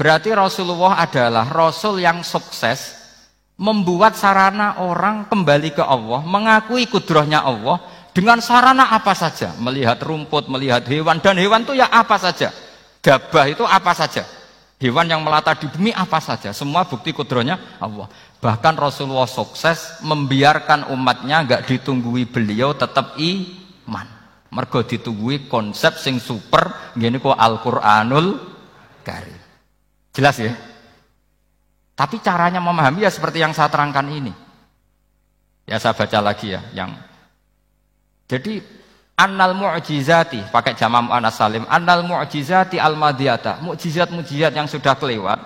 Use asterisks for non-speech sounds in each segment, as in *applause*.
Berarti Rasulullah adalah Rasul yang sukses membuat sarana orang kembali ke Allah, mengakui kudrohnya Allah dengan sarana apa saja, melihat rumput, melihat hewan dan hewan itu ya apa saja. Gabah itu apa saja. Hewan yang melata di bumi apa saja, semua bukti kudrohnya Allah. Bahkan Rasulullah sukses membiarkan umatnya nggak ditunggui beliau tetap iman. Mergo ditunggui konsep sing super, gini kok Al-Qur'anul Karim. Jelas ya? Tapi caranya memahami ya seperti yang saya terangkan ini. Ya saya baca lagi ya yang jadi annal mu'jizati pakai jamam anas salim annal mu'jizati al madiyata mukjizat mukjizat yang sudah kelewat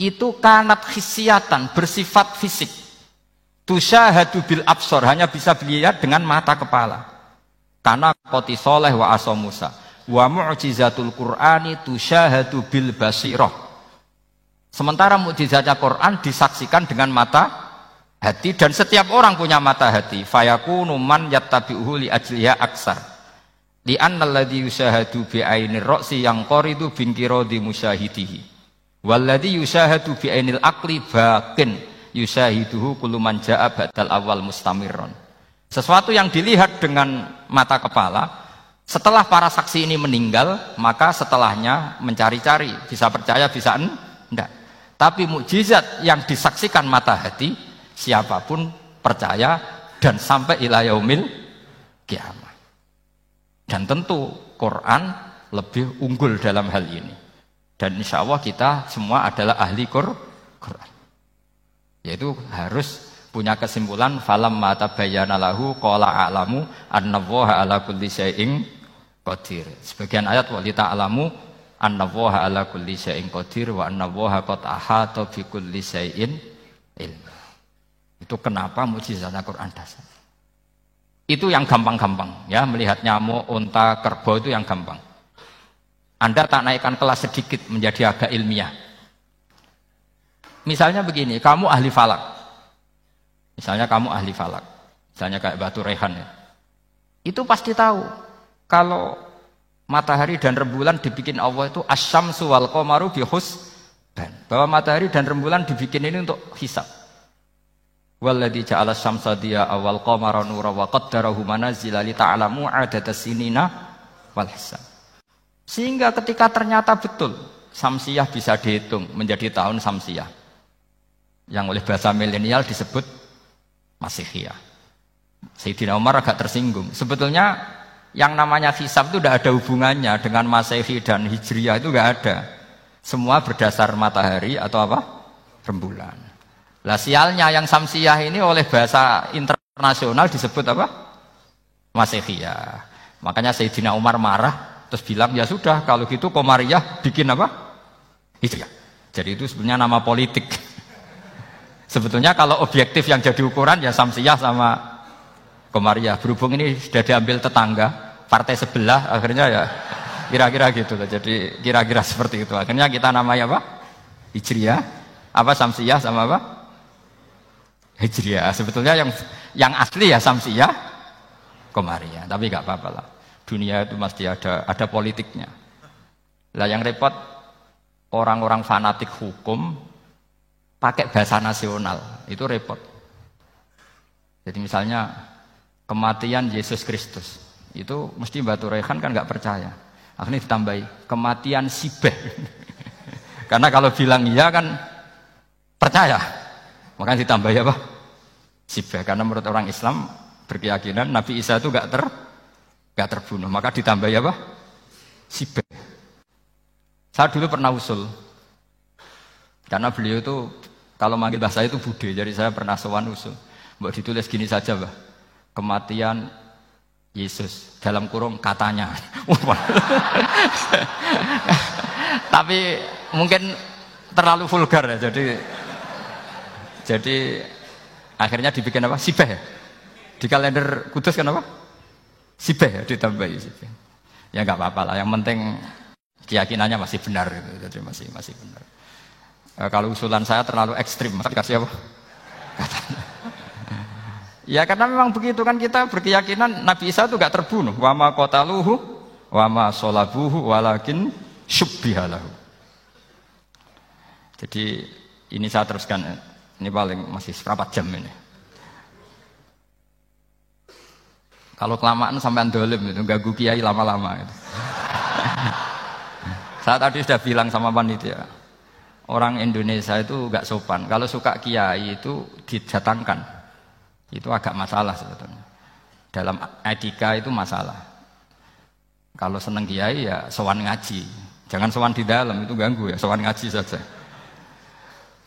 itu kanat khisiatan bersifat fisik tusyahadu bil absor hanya bisa dilihat dengan mata kepala karena koti soleh wa asomusa wa mu'jizatul qur'ani tusyahadu bil basirah Sementara mukjizatnya Quran disaksikan dengan mata hati dan setiap orang punya mata hati. Fayakunu man yattabi'uhu li ajliha aksar. Di annalladzi yusahadu bi ra'si yang qoridu bin kiradi musyahidihi. Walladzi yusahadu bi aqli bakin yusahiduhu kullu man ja'a badal awal mustamirron. Sesuatu yang dilihat dengan mata kepala, setelah para saksi ini meninggal, maka setelahnya mencari-cari, bisa percaya, bisa enggak. Tapi mukjizat yang disaksikan mata hati, siapa pun percaya dan sampai ilayahumil kiamat. Dan tentu Quran lebih unggul dalam hal ini. Dan insya Allah kita semua adalah ahli Quran. Yaitu harus punya kesimpulan falam mata bayana lahu qala a'lamu annallaha ala kulli syai'in qadir. Sebagian ayat walita alamu anna woha ala kulli syai'in qadir wa anna woha qad ahata bi kulli syai'in ilmu. Itu kenapa mujizatnya Quran dasar. Itu yang gampang-gampang ya, melihat nyamuk, unta, kerbau itu yang gampang. Anda tak naikkan kelas sedikit menjadi agak ilmiah. Misalnya begini, kamu ahli falak. Misalnya kamu ahli falak. Misalnya kayak batu rehan ya. Itu pasti tahu kalau matahari dan rembulan dibikin Allah itu asyam wal qamaru bihus dan bahwa matahari dan rembulan dibikin ini untuk hisab. Walladzi ja'ala syamsa dia awal qamara nura wa qaddarahu manazila li ta'lamu adada sinina wal hisab. Sehingga ketika ternyata betul samsiah bisa dihitung menjadi tahun samsiah. Yang oleh bahasa milenial disebut Masihiyah. Sayyidina Umar agak tersinggung. Sebetulnya yang namanya hisab itu tidak ada hubungannya dengan masehi dan hijriah itu nggak ada. Semua berdasar matahari atau apa? Rembulan. Lah sialnya yang samsiah ini oleh bahasa internasional disebut apa? Masehiyah. Makanya Sayyidina Umar marah terus bilang ya sudah kalau gitu Komariah bikin apa? Hijriah. Jadi itu sebenarnya nama politik. *laughs* Sebetulnya kalau objektif yang jadi ukuran ya Samsiah sama Komariah. Berhubung ini sudah diambil tetangga, partai sebelah akhirnya ya kira-kira gitu loh. Jadi kira-kira seperti itu. Akhirnya kita namanya apa? Hijriah. Apa Samsiyah sama apa? Hijriah. Sebetulnya yang yang asli ya Samsiyah Komariah. Tapi nggak apa-apa lah. Dunia itu mesti ada ada politiknya. Lah yang repot orang-orang fanatik hukum pakai bahasa nasional itu repot. Jadi misalnya kematian Yesus Kristus itu mesti Batu Rehan kan nggak percaya. Akhirnya ditambahi kematian Sibeh. *laughs* Karena kalau bilang iya kan percaya. Makanya ditambahi apa? Sibeh. Karena menurut orang Islam berkeyakinan Nabi Isa itu nggak ter nggak terbunuh. Maka ditambahi apa? Sibeh. Saya dulu pernah usul. Karena beliau itu kalau manggil bahasa itu bude, jadi saya pernah sowan usul. Mbak ditulis gini saja, Mbak. Kematian Yesus dalam kurung katanya. *laughs* Tapi mungkin terlalu vulgar ya. Jadi jadi akhirnya dibikin apa? Sibeh ya. Di kalender Kudus kan apa? Sibeh ya ditambahi sibeh. Ya nggak apa-apa lah. Yang penting keyakinannya masih benar gitu. Jadi masih masih benar. E, kalau usulan saya terlalu ekstrim, maka dikasih apa? Ya karena memang begitu kan kita berkeyakinan Nabi Isa itu gak terbunuh. Wama kotaluhu, wama solabuhu, walakin syubbihalahu. Jadi ini saya teruskan. Ini paling masih berapa jam ini. Kalau kelamaan sampai dolim itu ganggu kiai lama-lama. Gitu. *laughs* saya tadi sudah bilang sama panitia, orang Indonesia itu gak sopan. Kalau suka kiai itu didatangkan, itu agak masalah sebetulnya. Dalam etika itu masalah. Kalau seneng kiai ya sowan ngaji, jangan sowan di dalam itu ganggu ya, sowan ngaji saja.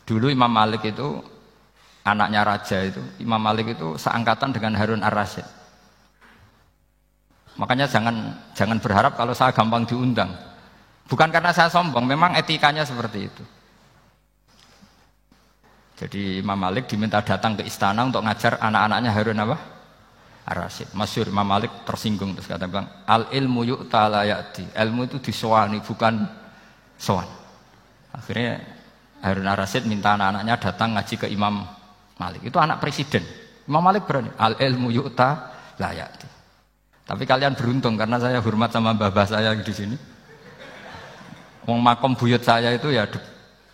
Dulu Imam Malik itu anaknya raja itu, Imam Malik itu seangkatan dengan Harun ar-Rasyid. Makanya jangan jangan berharap kalau saya gampang diundang. Bukan karena saya sombong, memang etikanya seperti itu. Jadi Imam Malik diminta datang ke istana untuk ngajar anak-anaknya Harun apa? Ar-Rasyid. Masyur Imam Malik tersinggung terus kata bilang, "Al ilmu yuk talayati." Ilmu itu disowani bukan sowan. Akhirnya Harun Ar-Rasyid minta anak-anaknya datang ngaji ke Imam Malik. Itu anak presiden. Imam Malik berani, "Al ilmu yuk talayati." Tapi kalian beruntung karena saya hormat sama babah saya di sini. Wong makom buyut saya itu ya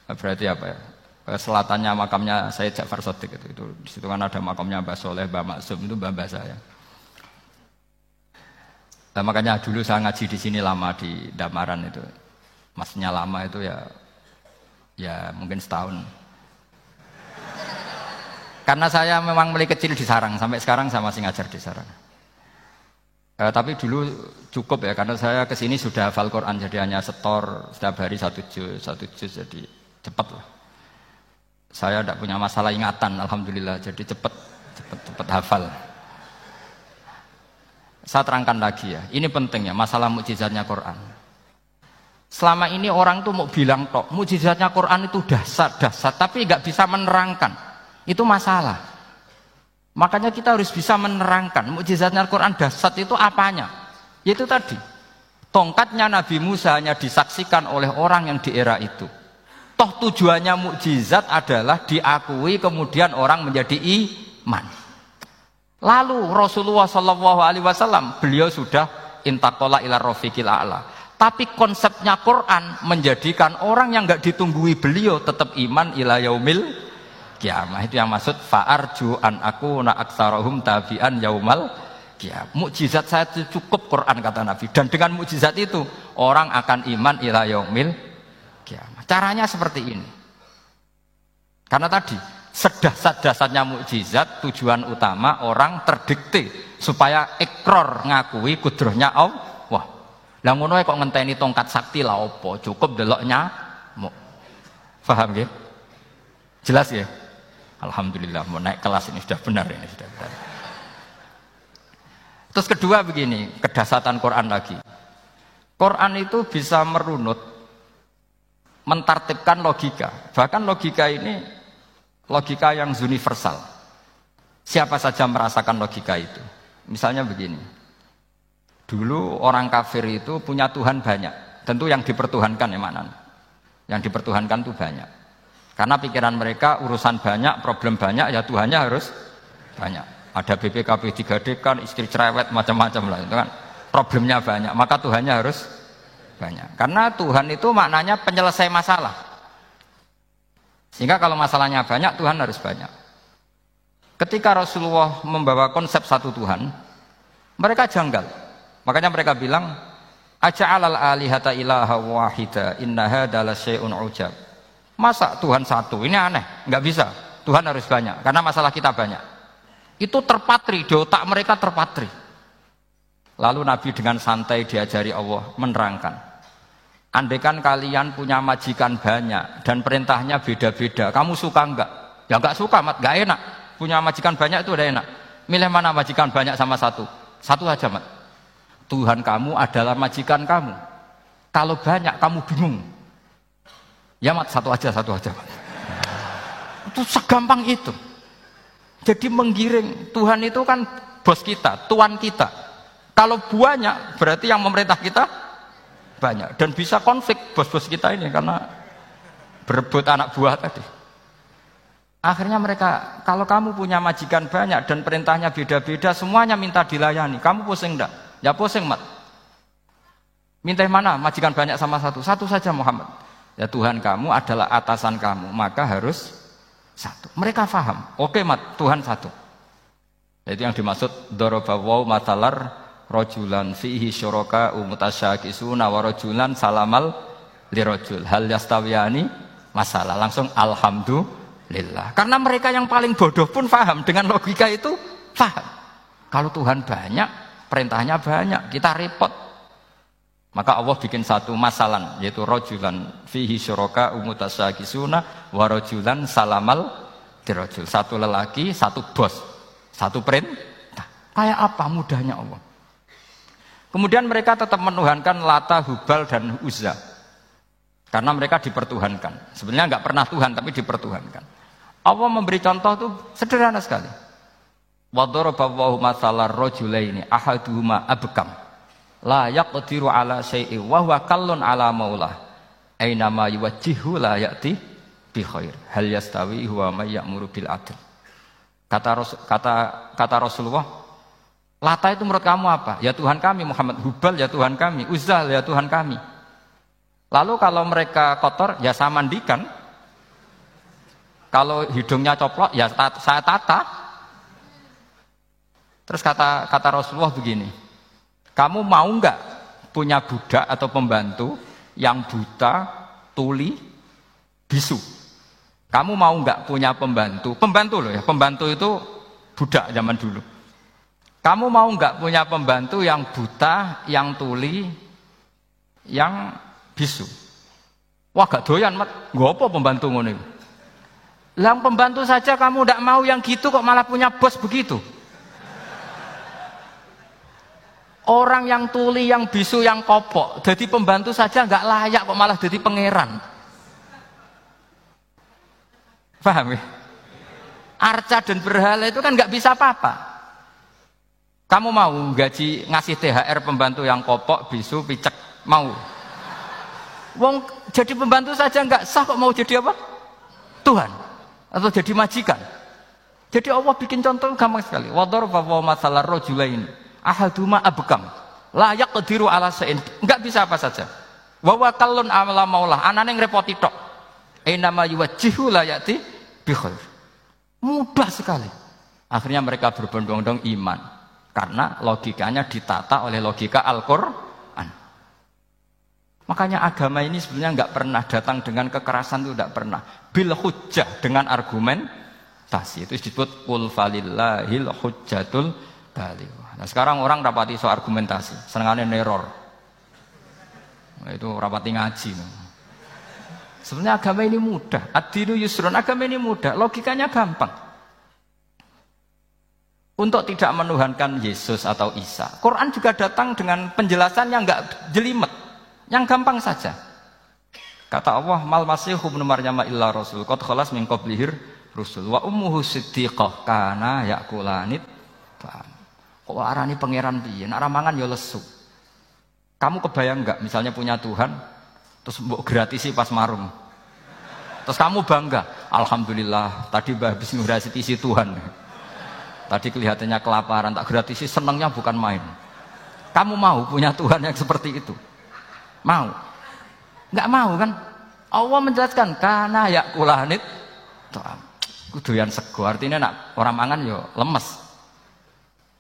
berarti apa ya? Selatannya makamnya saya Ja'far Sotik itu, itu di situ kan ada makamnya Mbah Soleh, Mbah Maksum itu mbah saya. Nah, makanya dulu saya ngaji di sini lama di Damaran itu. Masnya lama itu ya ya mungkin setahun. Karena saya memang mulai kecil di sarang, sampai sekarang saya masih ngajar di sarang. Eh, tapi dulu cukup ya karena saya ke sini sudah hafal Quran jadi hanya setor setiap hari satu juz satu juz jadi cepat lah. Saya tidak punya masalah ingatan alhamdulillah jadi cepat cepat cepat hafal. Saya terangkan lagi ya ini penting ya masalah mukjizatnya Quran. Selama ini orang tuh mau bilang tok mukjizatnya Quran itu dasar dasar tapi nggak bisa menerangkan itu masalah. Makanya kita harus bisa menerangkan mukjizatnya Al-Quran dasar itu apanya. Yaitu tadi, tongkatnya Nabi Musa hanya disaksikan oleh orang yang di era itu. Toh tujuannya mukjizat adalah diakui kemudian orang menjadi iman. Lalu Rasulullah Shallallahu Alaihi Wasallam beliau sudah intakola ila rofiqil a'la. Tapi konsepnya Quran menjadikan orang yang nggak ditunggui beliau tetap iman ila yaumil kiamah itu yang maksud fa'arju an aku na aktsarahum tabi'an yaumal kiamah. Mukjizat saya cukup Quran kata Nabi dan dengan mukjizat itu orang akan iman ila yaumil. Caranya seperti ini. Karena tadi sedasat-dasarnya mukjizat tujuan utama orang terdikte supaya ekor ngakui kudrohnya Allah. Lah ngono kok ngenteni tongkat sakti lah opo, cukup deloknya mau. Paham ya? Jelas ya? Alhamdulillah mau naik kelas ini sudah benar ini sudah benar. Terus kedua begini, kedasatan Quran lagi. Quran itu bisa merunut, mentartibkan logika. Bahkan logika ini logika yang universal. Siapa saja merasakan logika itu. Misalnya begini. Dulu orang kafir itu punya Tuhan banyak. Tentu yang dipertuhankan ya mana? Yang dipertuhankan itu banyak. Karena pikiran mereka urusan banyak, problem banyak, ya Tuhannya harus banyak. Ada BPKB 3D kan, istri cerewet, macam-macam lah itu kan. Problemnya banyak, maka Tuhannya harus banyak. Karena Tuhan itu maknanya penyelesai masalah. Sehingga kalau masalahnya banyak, Tuhan harus banyak. Ketika Rasulullah membawa konsep satu Tuhan, mereka janggal. Makanya mereka bilang, Aja'alal alihata ilaha wahida inna hadala syai'un ujab. Masa Tuhan satu? Ini aneh, nggak bisa. Tuhan harus banyak, karena masalah kita banyak. Itu terpatri, di otak mereka terpatri. Lalu Nabi dengan santai diajari Allah menerangkan. Andaikan kalian punya majikan banyak dan perintahnya beda-beda, kamu suka enggak? Ya enggak suka, mat, enggak enak. Punya majikan banyak itu udah enak. Milih mana majikan banyak sama satu? Satu aja, mat. Tuhan kamu adalah majikan kamu. Kalau banyak kamu bingung. Ya mat satu aja, satu aja. Itu segampang itu. Jadi menggiring Tuhan itu kan bos kita, tuan kita. Kalau banyak berarti yang memerintah kita banyak dan bisa konflik bos-bos kita ini karena berebut anak buah tadi. Akhirnya mereka, kalau kamu punya majikan banyak dan perintahnya beda-beda, semuanya minta dilayani. Kamu pusing enggak? Ya pusing, Mat. Minta mana? Majikan banyak sama satu. Satu saja Muhammad. Ya Tuhan kamu adalah atasan kamu, maka harus satu. Mereka faham. Oke, mat, Tuhan satu. Itu yang dimaksud dorobawaw matalar rojulan fihi syuraka umutasyakisuna wa rojulan salamal lirojul. Hal yastawiyani masalah. Langsung alhamdulillah. Karena mereka yang paling bodoh pun faham. Dengan logika itu faham. Kalau Tuhan banyak, perintahnya banyak. Kita repot. Maka Allah bikin satu masalah yaitu rojulan fihi syuraka umutasyakisuna wa rojulan salamal dirojul. Satu lelaki, satu bos. Satu perintah. Kayak apa mudahnya Allah. Kemudian mereka tetap menuhankan Lata, Hubal, dan Uzza. Karena mereka dipertuhankan. Sebenarnya nggak pernah Tuhan, tapi dipertuhankan. Allah memberi contoh itu sederhana sekali. Wadorobawahu masalah rojulaini ahaduhuma abkam. La yaqdiru ala syai'i wa huwa kallun ala maulah. Ainama yuwajjihu la ya'ti bi khair. Hal yastawi huwa may ya'muru adl. Kata kata kata Rasulullah, Lata itu menurut kamu apa? Ya Tuhan kami, Muhammad Hubal ya Tuhan kami, Uzal ya Tuhan kami. Lalu kalau mereka kotor, ya saya mandikan. Kalau hidungnya coplok, ya saya tata. Terus kata kata Rasulullah begini, kamu mau nggak punya budak atau pembantu yang buta, tuli, bisu? Kamu mau nggak punya pembantu? Pembantu loh ya, pembantu itu budak zaman dulu. Kamu mau nggak punya pembantu yang buta, yang tuli, yang bisu? Wah gak doyan, mat. Apa pembantu ngono Lang pembantu saja kamu tidak mau yang gitu kok malah punya bos begitu. Orang yang tuli, yang bisu, yang kopok, jadi pembantu saja nggak layak kok malah jadi pangeran. Paham ya? Arca dan berhala itu kan nggak bisa apa-apa. Kamu mau gaji ngasih THR pembantu yang kopok, bisu, picek, mau? Wong jadi pembantu saja nggak sah kok mau jadi apa? Tuhan atau jadi majikan. Jadi Allah bikin contoh gampang sekali. Wador bahwa masalah rojula ini ahaduma abkam layak kediru ala sein nggak bisa apa saja. Wawa kalun amala maulah anane ngrepoti tok. Enama yuwajihu layati bikhair. Mudah sekali. Akhirnya mereka berbondong-bondong iman. Karena logikanya ditata oleh logika Al-Quran. Makanya agama ini sebenarnya nggak pernah datang dengan kekerasan itu tidak pernah. Bil hujjah dengan argumen tasi itu disebut kul falillahil hujjatul bali. Nah sekarang orang rapati soal argumentasi, senengannya neror. Nah, itu rapati ngaji. Sebenarnya agama ini mudah. Adinu yusrun, agama ini mudah. Logikanya gampang. Untuk tidak menuhankan Yesus atau Isa. Quran juga datang dengan penjelasan yang enggak jelimet. Yang gampang saja. Kata Allah, mal masih ibnu maryam illa rasul. Qad khalas min qablihir rusul. Wa ummuhu siddiqah kana yakulanit. Kok arani pangeran piye? Nek mangan ya lesu. Kamu kebayang enggak misalnya punya Tuhan, Terus mbok gratisi pas marung. Terus kamu bangga, Alhamdulillah tadi habis ngratisi Tuhan. Tadi kelihatannya kelaparan, tak gratisi senangnya bukan main. Kamu mau punya Tuhan yang seperti itu? Mau? Enggak mau kan? Allah menjelaskan karena ya kulanit kuduyan sego artinya nak orang mangan yo lemes.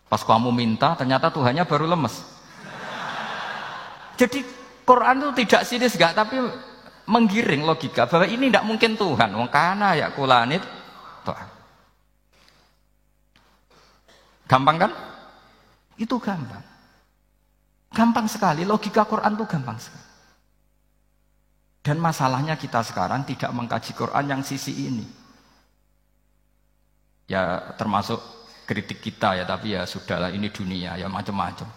Pas kamu minta ternyata Tuhannya baru lemes. Jadi Quran itu tidak sinis gak tapi menggiring logika bahwa ini tidak mungkin Tuhan. Kana ya kulanit Tuhan. Gampang kan? Itu gampang. Gampang sekali, logika Quran itu gampang sekali. Dan masalahnya kita sekarang tidak mengkaji Quran yang sisi ini. Ya termasuk kritik kita ya, tapi ya sudahlah ini dunia ya macam-macam.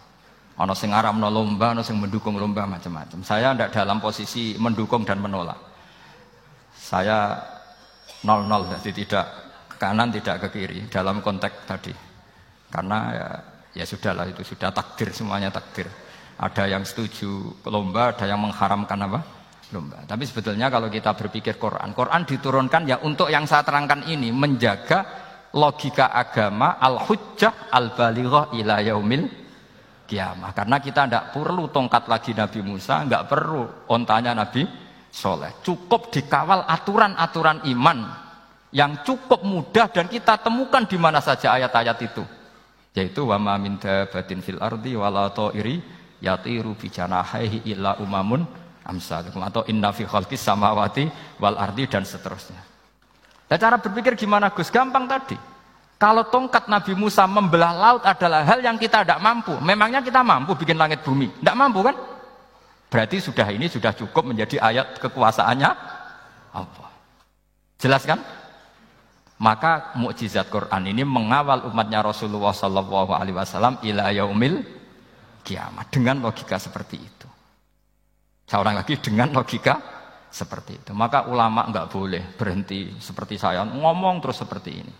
Ono sing no lomba, ono sing mendukung lomba macam-macam. Saya tidak dalam posisi mendukung dan menolak. Saya nol-nol, jadi tidak ke kanan, tidak ke kiri dalam konteks tadi. Karena ya, ya sudahlah itu sudah takdir semuanya takdir. Ada yang setuju lomba, ada yang mengharamkan apa? Lomba. Tapi sebetulnya kalau kita berpikir Quran, Quran diturunkan ya untuk yang saya terangkan ini menjaga logika agama al-hujjah al-balighah ila yaumil kiamah. Karena kita tidak perlu tongkat lagi Nabi Musa, nggak perlu ontanya Nabi soleh. Cukup dikawal aturan-aturan iman yang cukup mudah dan kita temukan di mana saja ayat-ayat itu. Yaitu wa ma min dabatin fil ardi wala ta'iri yatiru bi janahihi illa umamun amsalukum atau inna fi khalqis samawati wal ardi dan seterusnya. Nah, cara berpikir gimana Gus? Gampang tadi. Kalau tongkat Nabi Musa membelah laut adalah hal yang kita tidak mampu. Memangnya kita mampu bikin langit bumi? Tidak mampu kan? Berarti sudah ini sudah cukup menjadi ayat kekuasaannya apa? Jelas kan? Maka mukjizat Quran ini mengawal umatnya Rasulullah Sallallahu Alaihi Wasallam ila yaumil kiamat dengan logika seperti itu. Seorang lagi dengan logika seperti itu. Maka ulama nggak boleh berhenti seperti saya ngomong terus seperti ini.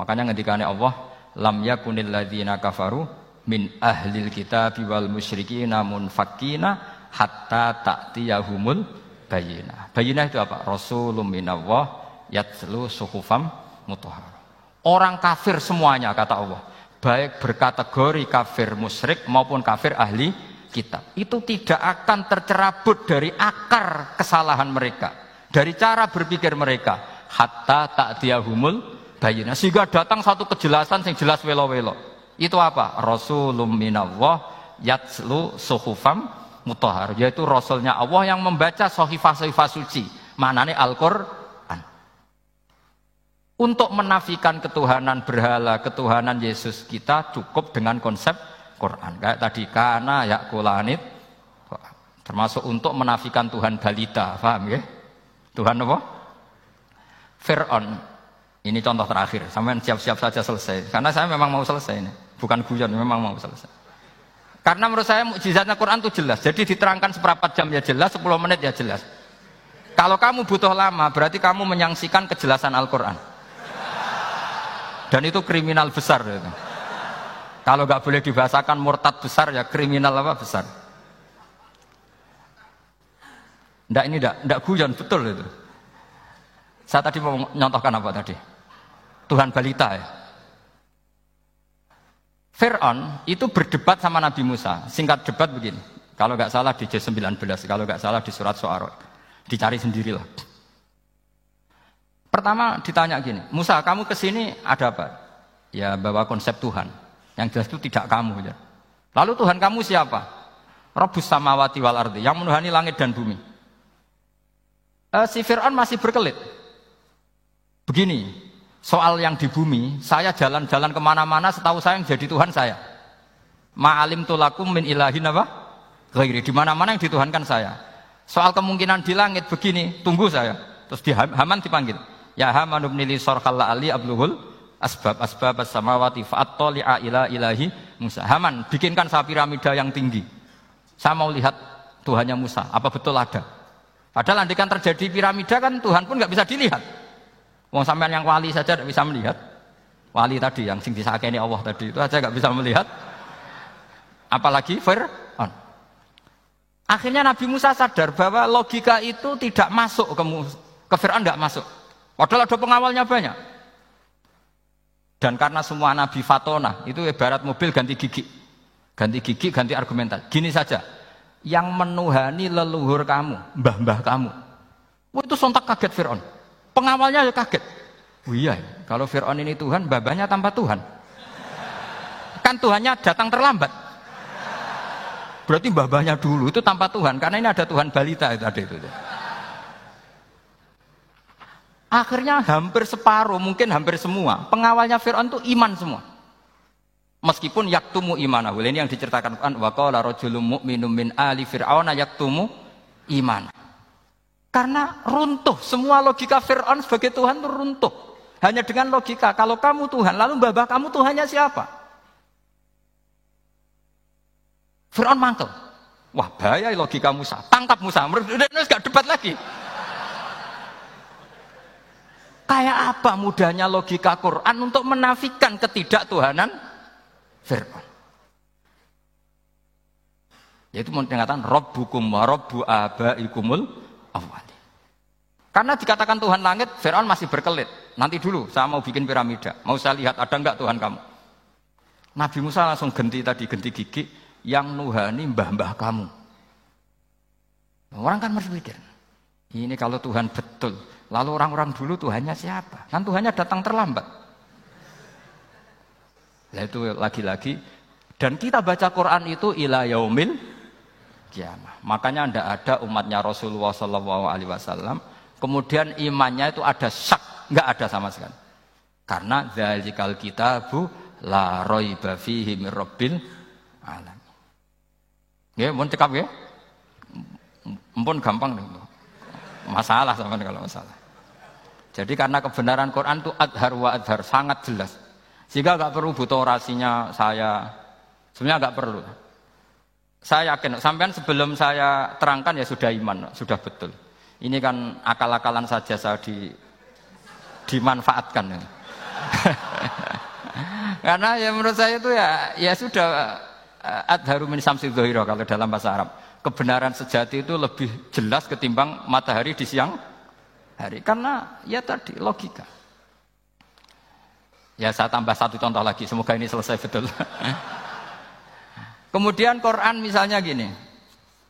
Makanya ngendikane Allah, lam yakunil ladzina kafaru min ahlil kitab wal musyrikin namun fakina hatta ta'tiyahumul bayina. Bayina itu apa? Rasulun minallah yatslu suhufam mutahhar. Orang kafir semuanya kata Allah, baik berkategori kafir musyrik maupun kafir ahli kitab. Itu tidak akan tercerabut dari akar kesalahan mereka, dari cara berpikir mereka. Hatta ta'tiyahumul bayina sehingga datang satu kejelasan yang jelas welo-welo. Itu apa? Rasulum minallah yatslu suhufam mutahhar. Yaitu rasulnya Allah yang membaca sahifah-sahifah suci. Maknanya Al-Qur'an untuk menafikan ketuhanan berhala ketuhanan Yesus kita cukup dengan konsep Quran kayak tadi kana ya kulanit termasuk untuk menafikan Tuhan balita paham ya Tuhan apa Fir'aun ini contoh terakhir, sampai siap-siap saja selesai. Karena saya memang mau selesai ini, bukan guyon, memang mau selesai. Karena menurut saya mukjizatnya Quran itu jelas. Jadi diterangkan seperempat jam ya jelas, 10 menit ya jelas. Kalau kamu butuh lama, berarti kamu menyangsikan kejelasan Al-Quran. Dan itu kriminal besar. Itu. Kalau nggak boleh dibahasakan murtad besar ya kriminal apa besar. Nggak ini nggak, nggak guyon betul itu. Saya tadi mau nyontohkan apa tadi? Tuhan balita ya. Fir'aun itu berdebat sama Nabi Musa. Singkat debat begini. Kalau nggak salah di J19, kalau nggak salah di surat Suara. Dicari sendirilah. Pertama ditanya gini, Musa kamu ke sini ada apa? Ya bawa konsep Tuhan. Yang jelas itu tidak kamu. Ya. Lalu Tuhan kamu siapa? Robus samawati wal ardi, yang menuhani langit dan bumi. Uh, si Fir'aun masih berkelit. Begini, soal yang di bumi, saya jalan-jalan ke mana-mana setahu saya yang jadi Tuhan saya. Ma'alim tulakum min ilahin apa? Ghairi, di mana-mana yang dituhankan saya. Soal kemungkinan di langit begini, tunggu saya. Terus di Haman dipanggil. Ya Haman ibnili sorkalla ali abluhul asbab asbab as-samawati fa'attali'a ila ilahi Musa. Haman, bikinkan saya piramida yang tinggi. Saya mau lihat Tuhannya Musa, apa betul ada? Padahal andikan terjadi piramida kan Tuhan pun nggak bisa dilihat. Wong sampean yang wali saja tidak bisa melihat. Wali tadi yang sing disakeni Allah tadi itu aja nggak bisa melihat. Apalagi Fir'aun. Akhirnya Nabi Musa sadar bahwa logika itu tidak masuk ke, ke Fir'aun tidak masuk. Padahal ada pengawalnya banyak. Dan karena semua Nabi Fatona itu ibarat mobil ganti gigi. Ganti gigi, ganti argumentasi. Gini saja, yang menuhani leluhur kamu, mbah-mbah kamu. Wah, itu sontak kaget Fir'aun. Pengawalnya ya kaget. Oh iya, kalau Fir'aun ini Tuhan, babanya tanpa Tuhan. Kan Tuhannya datang terlambat. Berarti babanya dulu itu tanpa Tuhan, karena ini ada Tuhan balita itu ada itu. Akhirnya hampir separuh, mungkin hampir semua. Pengawalnya Fir'aun itu iman semua. Meskipun yaktumu imanah. Ini yang diceritakan Quran. Wa qala rajulun mu'minun min ali fir'auna yaktumu iman. Karena runtuh, semua logika Fir'aun sebagai Tuhan itu runtuh. Hanya dengan logika, kalau kamu Tuhan, lalu babah kamu Tuhannya siapa? Fir'aun mantel. Wah bahaya logika Musa. Tangkap Musa, udah gak debat lagi. Kayak apa mudahnya logika Quran untuk menafikan ketidaktuhanan Fir'aun. Yaitu mengatakan Robbukum wa Robbu abaikumul awali. Karena dikatakan Tuhan langit, Fir'aun masih berkelit. Nanti dulu, saya mau bikin piramida. Mau saya lihat ada enggak Tuhan kamu. Nabi Musa langsung ganti tadi, ganti gigi. Yang nuhani mbah-mbah kamu. Orang kan berpikir, ini kalau Tuhan betul, lalu orang-orang dulu Tuhannya siapa? Kan Tuhannya datang terlambat. Nah itu lagi-lagi dan kita baca Quran itu ila yaumil kiamah. Makanya tidak ada umatnya Rasulullah Wasallam. Kemudian imannya itu ada syak, nggak ada sama sekali. Karena zalikal kitabu la roiba fihi min rabbil alam. Ya, mohon cekap ya. Mpun gampang nih. Masalah sama kalau masalah. Jadi karena kebenaran Quran itu adhar wa adhar sangat jelas. Sehingga nggak perlu butuh orasinya saya Sebenarnya nggak perlu. Saya yakin, sampean sebelum saya terangkan ya sudah iman, sudah betul. Ini kan akal-akalan saja saya di, dimanfaatkan. *laughs* Karena ya menurut saya itu ya ya sudah eh, adharu min samsi kalau dalam bahasa Arab. Kebenaran sejati itu lebih jelas ketimbang matahari di siang hari. Karena ya tadi logika. Ya saya tambah satu contoh lagi, semoga ini selesai betul. *laughs* Kemudian Quran misalnya gini,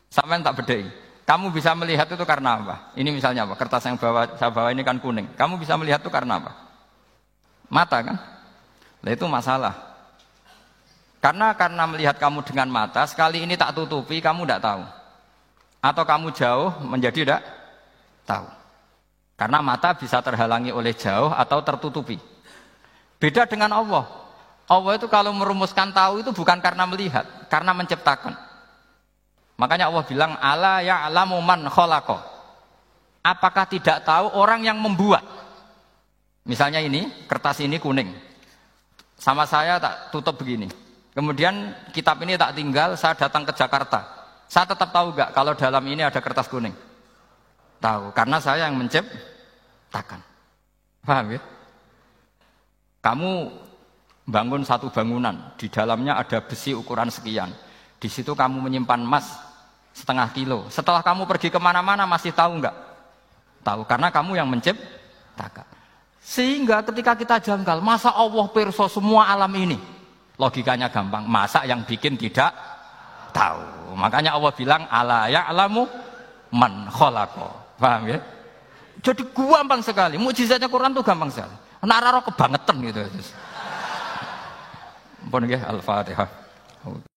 sampai tak bedai. Kamu bisa melihat itu karena apa? Ini misalnya apa? Kertas yang bawa, saya bawa ini kan kuning. Kamu bisa melihat itu karena apa? Mata kan? Nah itu masalah. Karena karena melihat kamu dengan mata, sekali ini tak tutupi, kamu tidak tahu. Atau kamu jauh menjadi tidak tahu. Karena mata bisa terhalangi oleh jauh atau tertutupi. Beda dengan Allah. Allah itu kalau merumuskan tahu itu bukan karena melihat, karena menciptakan. Makanya Allah bilang ala ya'lamu man khalaqa. Apakah tidak tahu orang yang membuat? Misalnya ini, kertas ini kuning. Sama saya tak tutup begini. Kemudian kitab ini tak tinggal, saya datang ke Jakarta. Saya tetap tahu gak kalau dalam ini ada kertas kuning? Tahu, karena saya yang menciptakan. Paham ya? Kamu bangun satu bangunan, di dalamnya ada besi ukuran sekian. Di situ kamu menyimpan emas setengah kilo. Setelah kamu pergi ke mana-mana masih tahu nggak? Tahu karena kamu yang menciptakan. Sehingga ketika kita janggal, masa Allah perso semua alam ini? Logikanya gampang, masa yang bikin tidak tahu. Makanya Allah bilang ala ya'lamu man khalaqa. Paham ya? Jadi gampang sekali. Mukjizatnya Quran tuh gampang sekali. Nararo kebangetan gitu. Pun nggih Al-Fatihah.